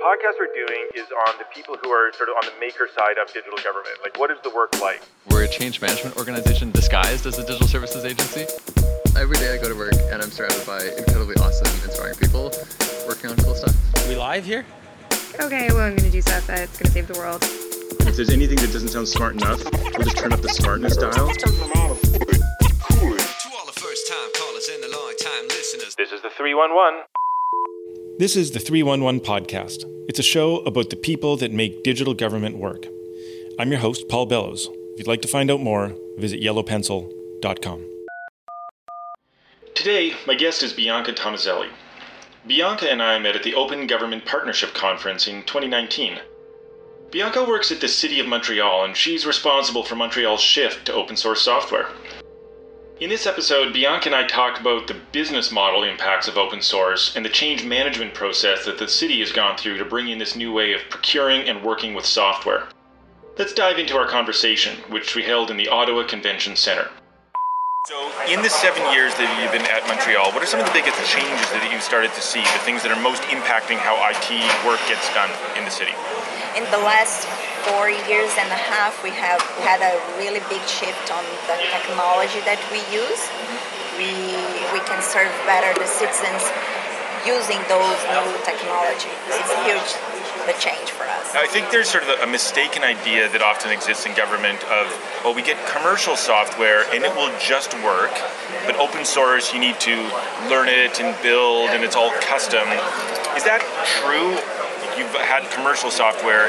podcast we're doing is on the people who are sort of on the maker side of digital government. Like, what is the work like? We're a change management organization disguised as a digital services agency. Every day I go to work and I'm surrounded by incredibly awesome, inspiring people working on cool stuff. Are we live here? okay, well, I'm gonna do stuff that's gonna save the world. If there's anything that doesn't sound smart enough, we'll just turn up the smartness dial. To all the first time callers and the long time listeners. This is the 311. This is the 311 Podcast. It's a show about the people that make digital government work. I'm your host, Paul Bellows. If you'd like to find out more, visit yellowpencil.com. Today, my guest is Bianca Tomazeli. Bianca and I met at the Open Government Partnership Conference in 2019. Bianca works at the City of Montreal and she's responsible for Montreal's shift to open source software. In this episode, Bianca and I talk about the business model impacts of open source and the change management process that the city has gone through to bring in this new way of procuring and working with software. Let's dive into our conversation, which we held in the Ottawa Convention Centre. So, in the seven years that you've been at Montreal, what are some of the biggest changes that you've started to see, the things that are most impacting how IT work gets done in the city? in the last four years and a half, we have had a really big shift on the technology that we use. We, we can serve better the citizens using those new technologies. It's huge, the change for us. I think there's sort of a mistaken idea that often exists in government of, well, we get commercial software and it will just work, but open source, you need to learn it and build and it's all custom. Is that true? You've had commercial software,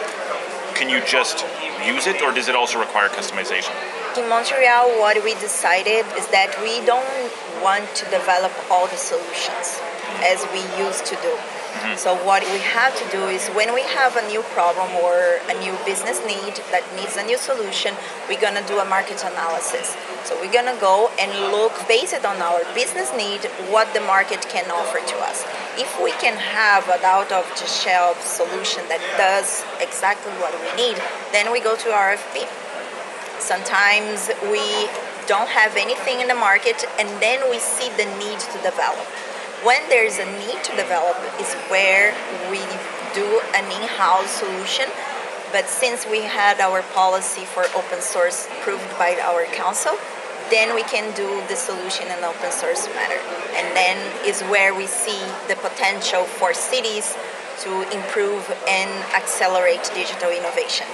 can you just use it or does it also require customization? In Montreal, what we decided is that we don't want to develop all the solutions as we used to do. Mm-hmm. So what we have to do is when we have a new problem or a new business need that needs a new solution, we're gonna do a market analysis. So we're gonna go and look based on our business need what the market can offer to us. If we can have an out of the shelf solution that does exactly what we need, then we go to RFP. Sometimes we don't have anything in the market and then we see the need to develop. When there's a need to develop is where we do an in-house solution. But since we had our policy for open source approved by our council, then we can do the solution in open source manner. And then is where we see the potential for cities to improve and accelerate digital innovation.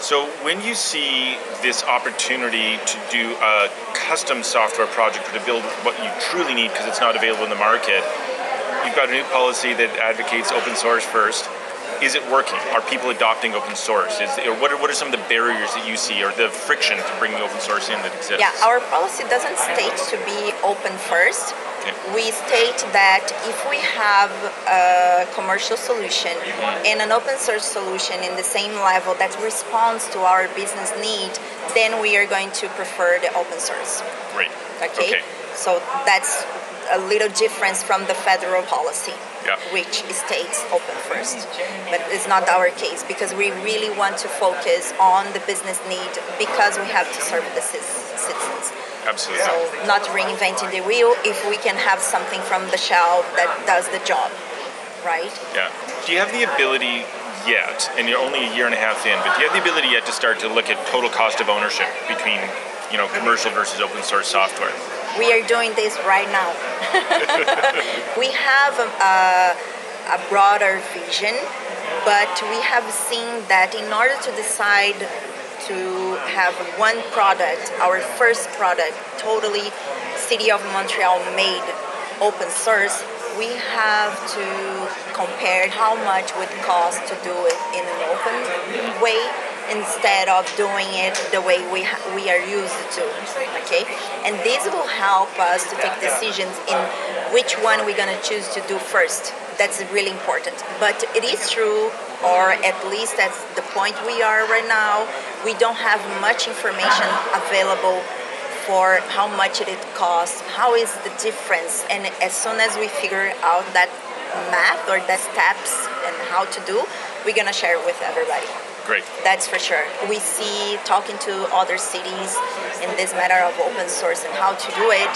So, when you see this opportunity to do a custom software project or to build what you truly need because it's not available in the market, you've got a new policy that advocates open source first. Is it working? Are people adopting open source? Is, or what, are, what are some of the barriers that you see or the friction to bringing open source in that exists? Yeah, our policy doesn't state to be open first. Okay. We state that if we have a commercial solution and an open source solution in the same level that responds to our business need, then we are going to prefer the open source. Great. Okay? So that's a little difference from the federal policy, Yeah. which states open first. But it's not our case because we really want to focus on the business need because we have to serve the citizens. Absolutely. So not reinventing the wheel if we can have something from the shelf that does the job, right? Yeah. Do you have the ability yet, and you're only a year and a half in, but do you have the ability yet to start to look at total cost of ownership between, you know, commercial versus open source software? We are doing this right now. we have a, a broader vision, but we have seen that in order to decide to have one product, our first product, totally City of Montreal made open source, we have to compare how much would cost to do it in an open way instead of doing it the way we ha- we are used to okay? And this will help us to take decisions in which one we're going to choose to do first. That's really important. But it is true or at least that's the point we are right now we don't have much information available for how much it costs, how is the difference, and as soon as we figure out that math or the steps and how to do, we're gonna share it with everybody. Great. That's for sure. We see talking to other cities in this matter of open source and how to do it.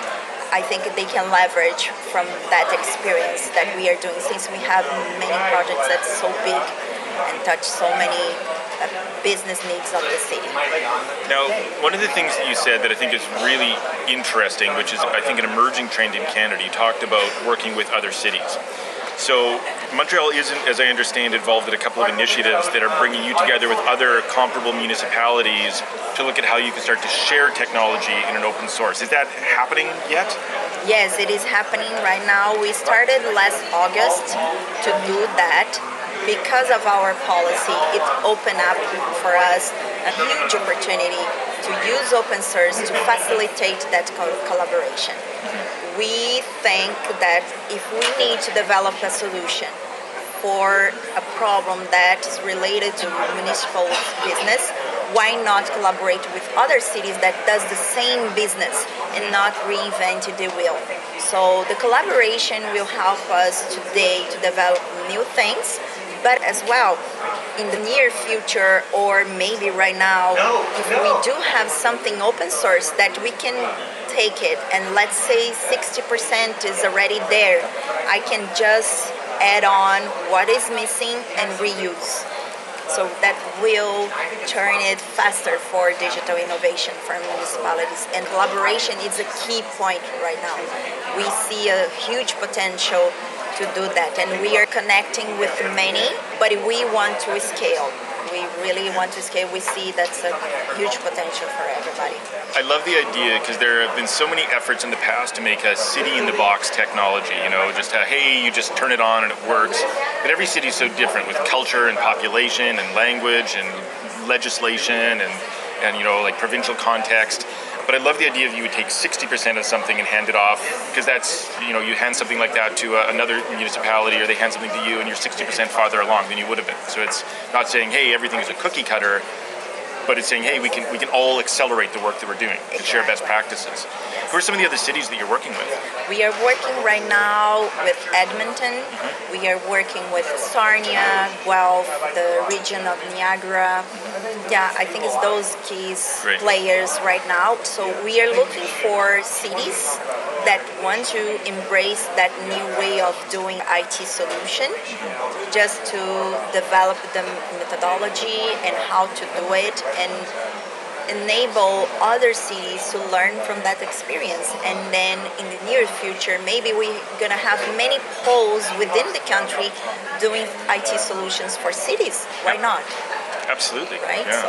I think they can leverage from that experience that we are doing since we have many projects that's so big and touch so many uh, business needs of the city. Now, one of the things that you said that I think is really interesting, which is I think an emerging trend in Canada, you talked about working with other cities. So Montreal isn't, as I understand, involved in a couple of initiatives that are bringing you together with other comparable municipalities to look at how you can start to share technology in an open source. Is that happening yet? Yes, it is happening right now. We started last August to do that. Because of our policy, it opened up for us a huge opportunity to use open source to facilitate that co- collaboration. We think that if we need to develop a solution for a problem that is related to municipal business, why not collaborate with other cities that does the same business and not reinvent the wheel? So the collaboration will help us today to develop new things, but as well in the near future or maybe right now, if we do have something open source that we can take it and let's say 60% is already there, I can just add on what is missing and reuse. So that will turn it faster for digital innovation for municipalities. And collaboration is a key point right now. We see a huge potential to do that. And we are connecting with many, but we want to scale. We really want to scale. We see that's a huge potential for everybody. I love the idea because there have been so many efforts in the past to make a city in the box technology. You know, just a, hey, you just turn it on and it works. But every city is so different with culture and population and language and legislation and and you know like provincial context. But I love the idea of you would take 60% of something and hand it off because that's you know you hand something like that to uh, another municipality or they hand something to you and you're 60% farther along than you would have been. So it's not saying hey everything is a cookie cutter but it's saying, hey, we can we can all accelerate the work that we're doing and share best practices. Who are some of the other cities that you're working with? We are working right now with Edmonton. Mm-hmm. We are working with Sarnia, Guelph, the region of Niagara. Yeah, I think it's those key players right now. So we are looking for cities that want to embrace that new way of doing IT solution, just to develop the methodology and how to do it and enable other cities to learn from that experience and then in the near future maybe we're going to have many poles within the country doing IT solutions for cities why not Absolutely. right Yeah. so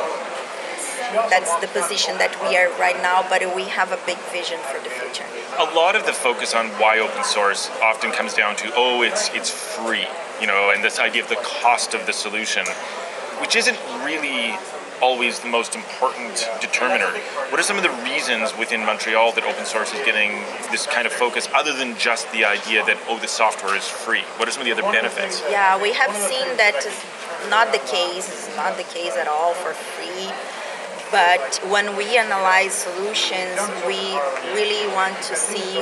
that's the position that we are right now but we have a big vision for the future a lot of the focus on why open source often comes down to oh it's it's free you know and this idea of the cost of the solution which isn't really always the most important determiner what are some of the reasons within montreal that open source is getting this kind of focus other than just the idea that oh the software is free what are some of the other benefits Yeah, we have seen that is not the case. It's not the case at all for free. But when we analyze solutions, we really want to see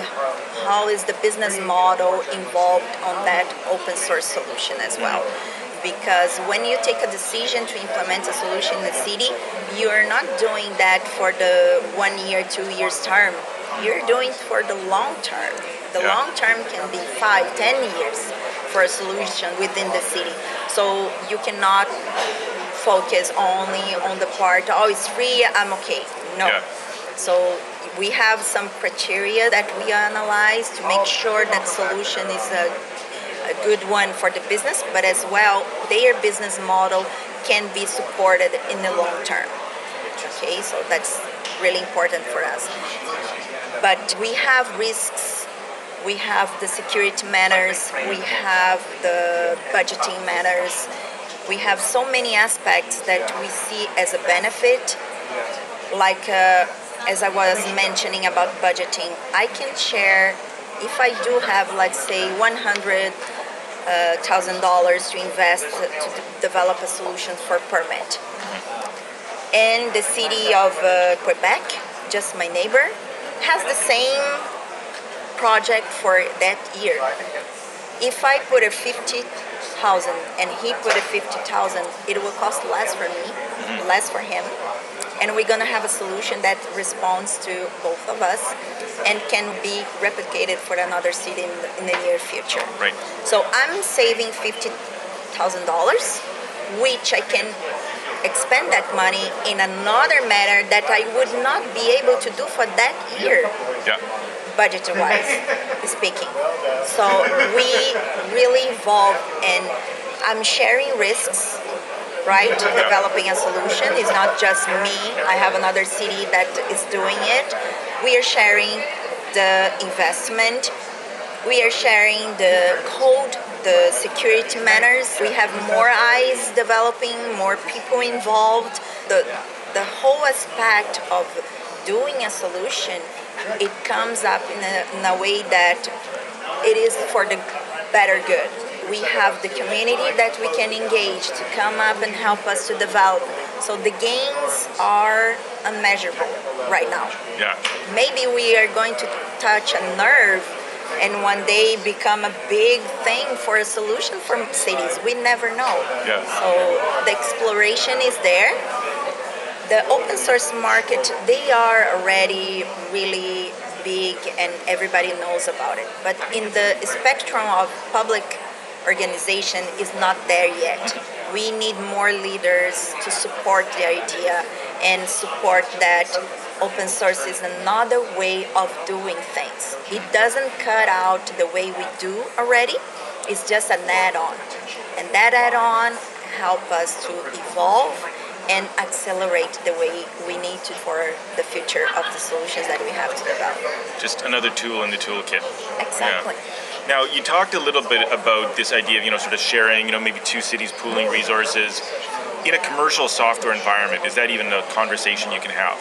how is the business model involved on that open source solution as well. Because when you take a decision to implement a solution in the city, you are not doing that for the one year, two years term. You're doing it for the long term. The Yeah. long term can be five, ten years for a solution within the city. So you cannot focus only on the part, oh, it's free, I'm okay. No. Yeah. So we have some criteria that we analyze to make oh. sure that solution is a, a good one for the business, but as well, their business model can be supported in the long term. Okay, so that's really important for us. But we have risks we have the security matters, we have the budgeting matters, we have so many aspects that we see as a benefit. Like uh, as I was mentioning about budgeting, I can share if I do have, let's say, one hundred thousand dollars to invest to develop a solution for permit, and the city of uh, Quebec, just my neighbor, has the same project for that year. If I put a 50,000 and he put a 50,000, it will cost less for me, mm-hmm. less for him. and we're gonna have a solution that responds to both of us and can be replicated for another city in the, in the near future. Right. So I'm saving fifty thousand dollars, which I can expend that money in another manner that I would not be able to do for that year Yeah. Budget wise speaking. So we really evolve and I'm sharing risks, right? Developing a solution is not just me. I have another city that is doing it. We are sharing the investment. We are sharing the code, the security manners. We have more eyes developing, more people involved. The the whole aspect of doing a solution, it comes up in a, in a way that it is for the better good. We have the community that we can engage to come up and help us to develop. So the gains are unmeasurable right now. Yeah. Maybe we are going to touch a nerve and one day become a big thing for a solution for cities. We never know. Yeah. So the exploration is there. The open source market, they are already really big and everybody knows about it. But in the spectrum of public organization is not there yet. We need more leaders to support the idea and support that open source is another way of doing things. It doesn't cut out the way we do already. It's just an add-on. And that add-on help us to evolve and accelerate the way we need to for the future of the solutions that we have to develop. Just another tool in the toolkit. Exactly. Yeah. Now, you talked a little bit about this idea of, you know, sort of sharing, you know, maybe two cities pooling resources. In a commercial software environment, is that even a conversation you can have?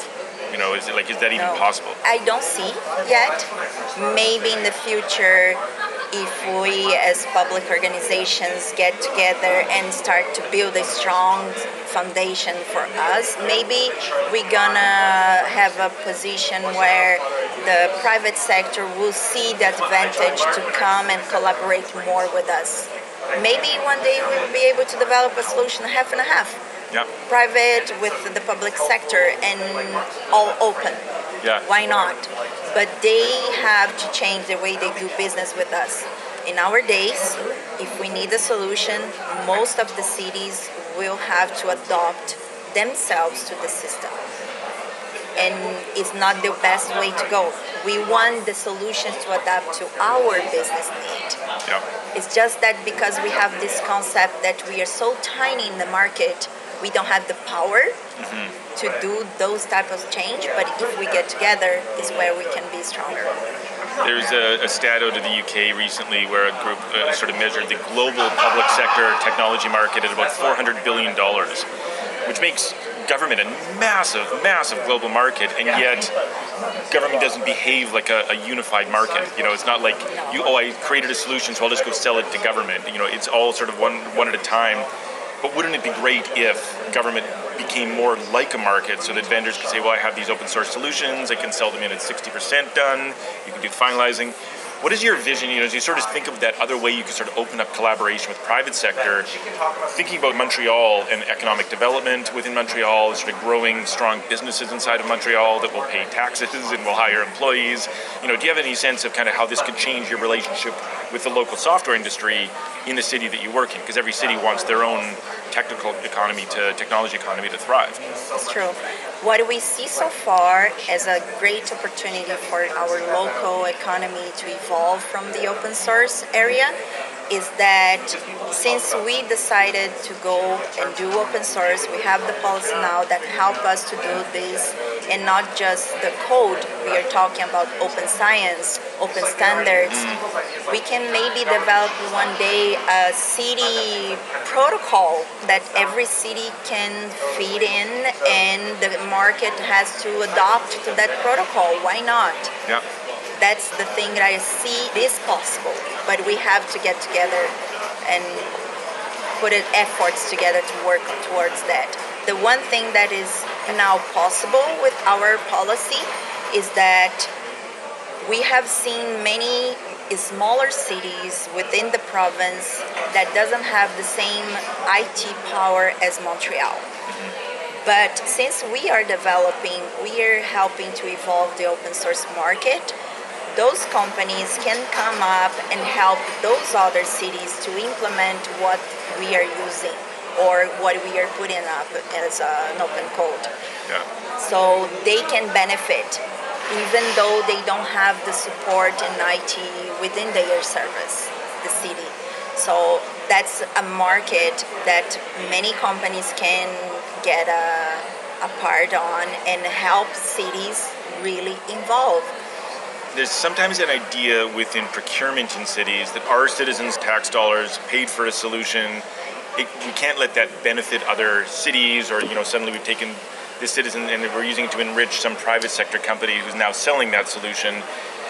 You know, is it like, is that even No. possible? I don't see yet. Maybe in the future, if we as public organizations get together and start to build a strong foundation for us, maybe we're gonna have a position where the private sector will see the advantage to come and collaborate more with us. Maybe one day we'll be able to develop a solution half and a half Yeah. private with the public sector and all open. Yeah. Why not? But they have to change the way they do business with us. In our days, if we need a solution, most of the cities will have to adopt themselves to the system. And it's not the best way to go. We want the solutions to adapt to our business need. Yeah. It's just that because we have this concept that we are so tiny in the market, we don't have the power mm-hmm. To do those type of change. But if we get together, is where we can be stronger. There's a, a stat out of the UK recently where a group uh, sort of measured the global public sector technology market at about $400 billion, which makes government a massive, massive global market, and yet government doesn't behave like a, a unified market. You know, it's not like you, oh, I created a solution, so I'll just go sell it to government. You know, it's all sort of one, one at a time. But wouldn't it be great if government became more like a market so that vendors could say, well, I have these open source solutions, I can sell them in at 60% done, you can do finalizing. What is your vision, you know, as you sort of think of that other way you can sort of open up collaboration with private sector, thinking about Montreal and economic development within Montreal, sort of growing strong businesses inside of Montreal that will pay taxes and will hire employees. You know, do you have any sense of kind of how this could change your relationship with the local software industry in the city that you work in? Because every city wants their own technical economy to technology economy to thrive. It's true. What we see so far as a great opportunity for our local economy to evolve from the open source area is that since we decided to go and do open source, we have the policy now that help us to do this and not just the code. We are talking about open science, open standards. We can maybe develop one day a city protocol that every city can feed in and the market has to adopt to that protocol. Why not? Yeah. That's the thing that I see is possible, but we have to get together and put efforts together to work towards that. The one thing that is now possible with our policy is that we have seen many smaller cities within the province that doesn't have the same IT power as Montreal. But since we are developing, we are helping to evolve the open source market. Those companies can come up and help those other cities to implement what we are using or what we are putting up as an open code. Yeah. So they can benefit even though they don't have the support in IT within their service, the city. So that's a market that many companies can get a, a part on and help cities really involve. There's sometimes an idea within procurement in cities that our citizens' tax dollars paid for a solution. It, we can't let that benefit other cities, or you know, suddenly we've taken this citizen and we're using it to enrich some private sector company who's now selling that solution.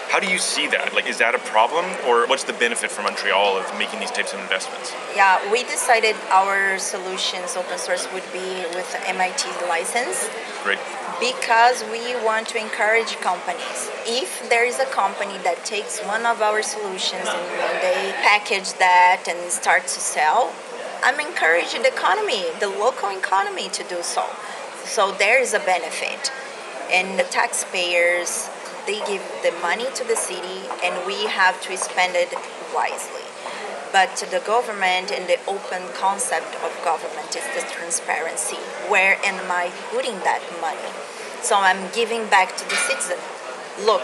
How do you see that? Like, is that a problem, or what's the benefit for Montreal of making these types of investments? Yeah, we decided our solutions open source would be with MIT license. Great. Because we want to encourage companies. If there is a company that takes one of our solutions and they package that and start to sell, I'm encouraging the economy, the local economy, to do so. So there is a benefit. And the taxpayers, they give the money to the city and we have to spend it wisely. But the government and the open concept of government is the transparency. Where am I putting that money? So I'm giving back to the citizen. Look,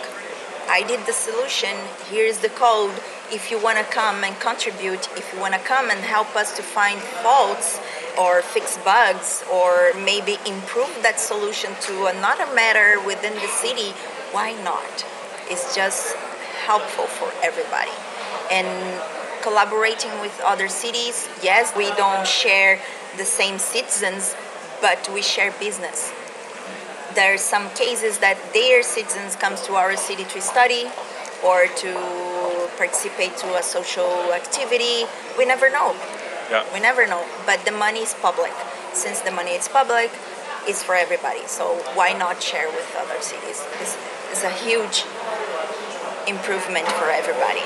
I did the solution, here's the code. If you want to come and contribute, if you want to come and help us to find faults, or fix bugs or maybe improve that solution to another matter within the city, why not? It's just helpful for everybody. And collaborating with other cities, yes, we don't share the same citizens, but we share business. There are some cases that their citizens comes to our city to study or to participate to a social activity. We never know. Yeah. We never know. But the money is public. Since the money is public, it's for everybody. So why not share with other cities? It's, it's a huge improvement for everybody.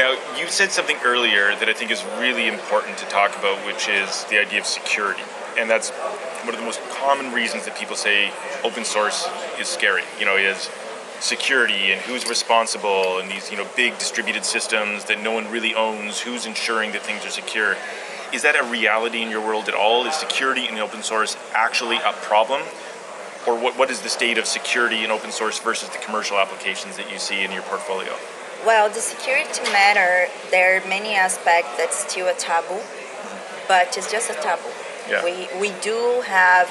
Now, you said something earlier that I think is really important to talk about, which is the idea of security. And that's one of the most common reasons that people say open source is scary. You know, is security and who's responsible and these you know big distributed systems that no one really owns who's ensuring that things are secure is that a reality in your world at all is security in open source actually a problem or what, what is the state of security in open source versus the commercial applications that you see in your portfolio well the security matter there are many aspects that's still a taboo but it's just a taboo yeah. we, we do have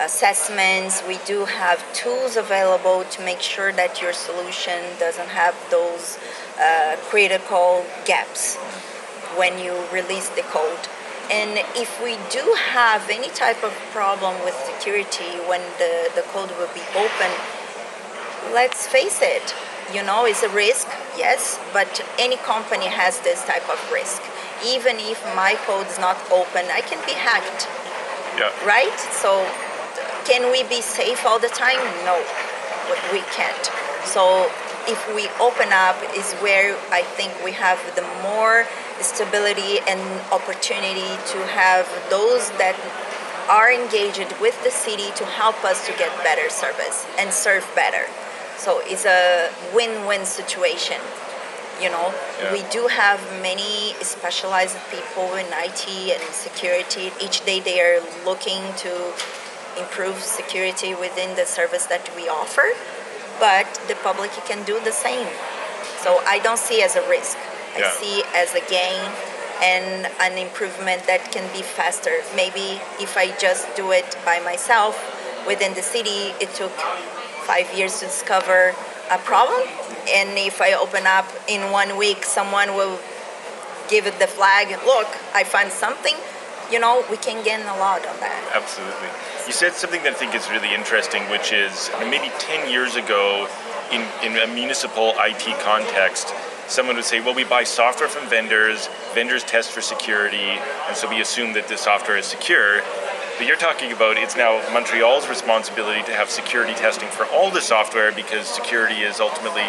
assessments. We do have tools available to make sure that your solution doesn't have those uh, critical gaps when you release the code. And if we do have any type of problem with security when the, the code will be open, let's face it, you know, it's a risk, yes, but any company has this type of risk. Even if my code is not open, I can be hacked. Yeah. Right? So can we be safe all the time? No, we can't. So if we open up is where I think we have the more stability and opportunity to have those that are engaged with the city to help us to get better service and serve better. So it's a win-win situation. You know, yeah. we do have many specialized people in IT and security. Each day they are looking to improve security within the service that we offer, but the public can do the same. So I don't see as a risk. Yeah. I see as a gain and an improvement that can be faster. Maybe if I just do it by myself within the city, it took five years to discover a problem. And if I open up in one week, someone will give it the flag look, I found something you know, we can gain a lot on that. Absolutely. You said something that I think is really interesting, which is maybe 10 years ago, in, in a municipal IT context, someone would say, well, we buy software from vendors, vendors test for security, and so we assume that the software is secure. But you're talking about it's now Montreal's responsibility to have security testing for all the software because security is ultimately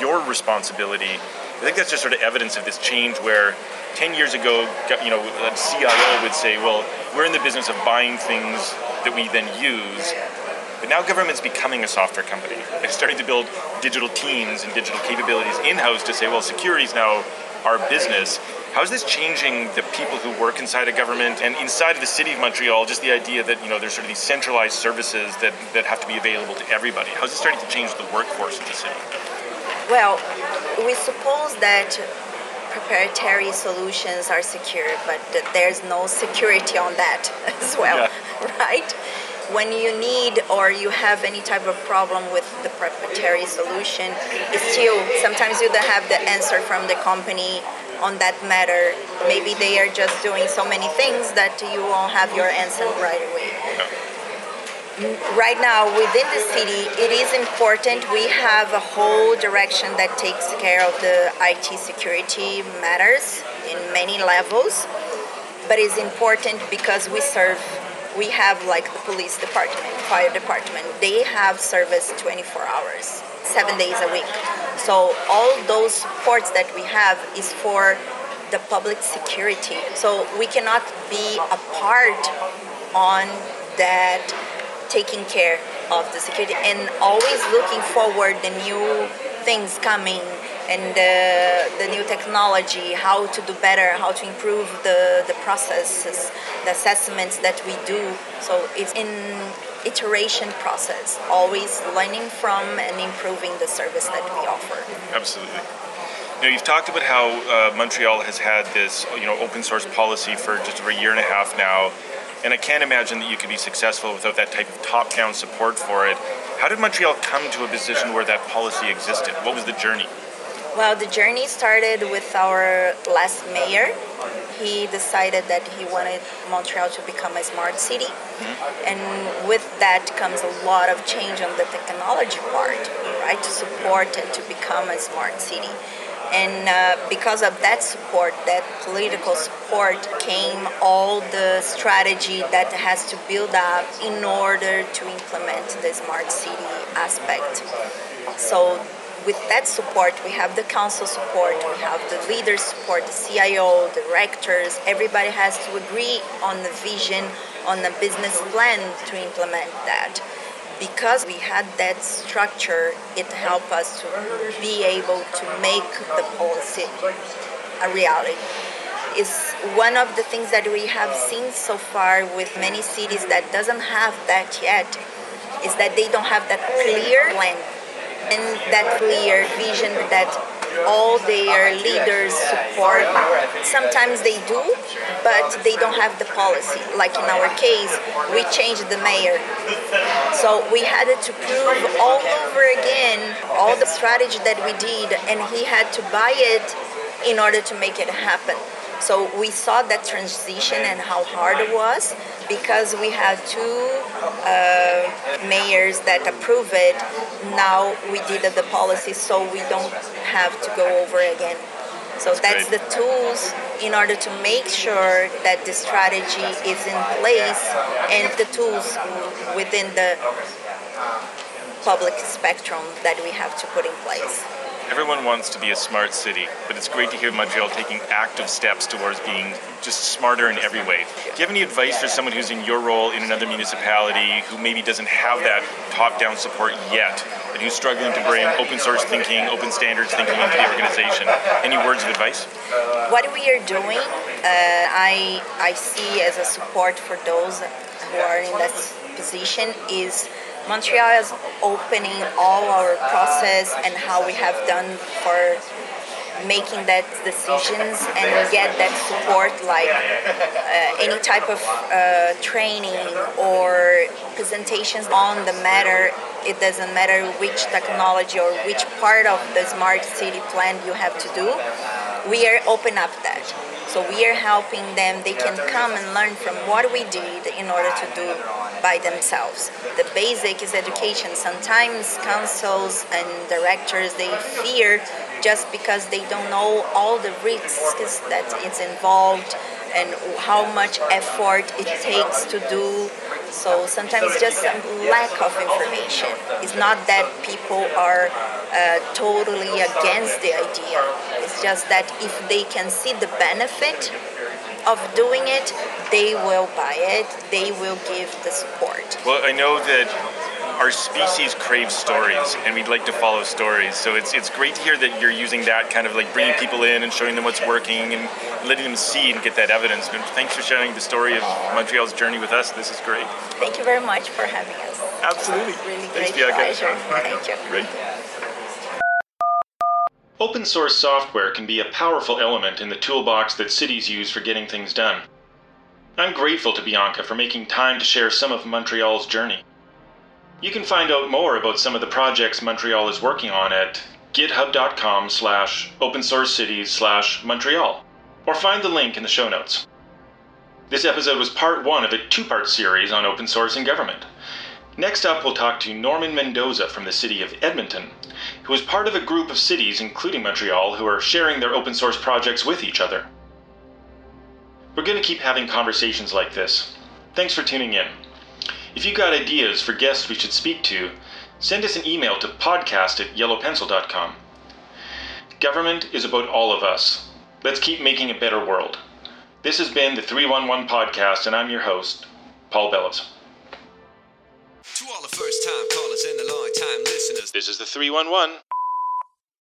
your responsibility. I think that's just sort of evidence of this change where 10 years ago, you know, a CIO would say, well, we're in the business of buying things that we then use. But now government's becoming a software company. They're starting to build digital teams and digital capabilities in-house to say, well, security is now our business. How is this changing the people who work inside a government and inside of the city of Montreal? Just the idea that you know there's sort of these centralized services that, that have to be available to everybody. How is it starting to change the workforce of the city? Well, we suppose that proprietary solutions are secure, but there's no security on that as well, yeah. right? When you need or you have any type of problem with the proprietary solution, it's still sometimes you don't have the answer from the company on that matter. Maybe they are just doing so many things that you won't have your answer right away. Mm, right now, within the city, it is important we have a whole direction that takes care of the IT security matters in many levels. But it's important because we serve, we have like the police department, fire department, they have service 24 hours seven days a week. So all those ports that we have is for the public security. So we cannot be a part on that taking care of the security and always looking forward the new things coming and the, the new technology, how to do better, how to improve the, the processes, the assessments that we do. So it's in iteration process, always learning from and improving the service that we offer. Absolutely. Now you've talked about how uh, Montreal has had this, you know, open source policy for just over a year and a half now, and I can't imagine that you could be successful without that type of top-down support for it. How did Montreal come to a position where that policy existed? What was the journey? Well, the journey started with our last mayor. He decided that he wanted Montreal to become a smart city. Mm-hmm. And with that comes a lot of change on the technology part, right? To support and to become a smart city. And uh, because of that support, that political support, came all the strategy that has to build up in order to implement the smart city aspect. So with that support, we have the council support, we have the leaders support, the CIO, the directors. Everybody has to agree on the vision, on the business plan to implement that. Because we had that structure, it helped us to be able to make the policy a reality. Is one of the things that we have seen so far with many cities that doesn't have that yet is that they don't have that clear plan and that clear vision that all their leaders support. Sometimes they do, but they don't have the policy. Like in our case, we changed the mayor. So we had to prove all over again all the strategy that we did, and he had to buy it in order to make it happen. So we saw that transition and how hard it was because we had two uh, mayors that approved it. Now we did the policy so we don't have to go over again. So that's, that's the tools in order to make sure that the strategy is in place and the tools within the public spectrum that we have to put in place. Everyone wants to be a smart city, but it's great to hear Montreal taking active steps towards being just smarter in every way. Do you have any advice for someone who's in your role in another municipality who maybe doesn't have that top-down support yet, and who's struggling to bring open source thinking, open standards thinking into the organization? Any words of advice? What we are doing, uh, I I see as a support for those who are in that position is Montreal is opening all our process and how we have done for making that decisions and get that support like uh, any type of uh, training or presentations on the matter. It doesn't matter which technology or which part of the smart city plan you have to do we are open up that. So we are helping them. They can come and learn from what we did in order to do by themselves. The basic is education. Sometimes councils and directors they fear just because they don't know all the risks that it's involved and how much effort it takes to do. So sometimes just lack of information. It's not that people are uh, totally against the idea. It's just that if they can see the benefit of doing it, they will buy it, they will give the support. Well, I know that our species craves stories, and we'd like to follow stories. So it's it's great to hear that you're using that kind of like bringing people in and showing them what's working and letting them see and get that evidence. But thanks for sharing the story of Montreal's journey with us. This is great. Thank you very much for having us. Absolutely. Really Thanks, great Bianca. pleasure. Thank you. Great. Open source software can be a powerful element in the toolbox that cities use for getting things done. I'm grateful to Bianca for making time to share some of Montreal's journey. You can find out more about some of the projects Montreal is working on at github.com slash opensourcecities slash Montreal, or find the link in the show notes. This episode was part one of a two-part series on open source and government. Next up, we'll talk to Norman Mendoza from the city of Edmonton, who is part of a group of cities, including Montreal, who are sharing their open source projects with each other. We're going to keep having conversations like this. Thanks for tuning in. If you've got ideas for guests we should speak to, send us an email to podcast at yellowpencil.com. Government is about all of us. Let's keep making a better world. This has been the 311 Podcast, and I'm your host, Paul Bellows. To all the first time callers and the long time listeners. This is the 311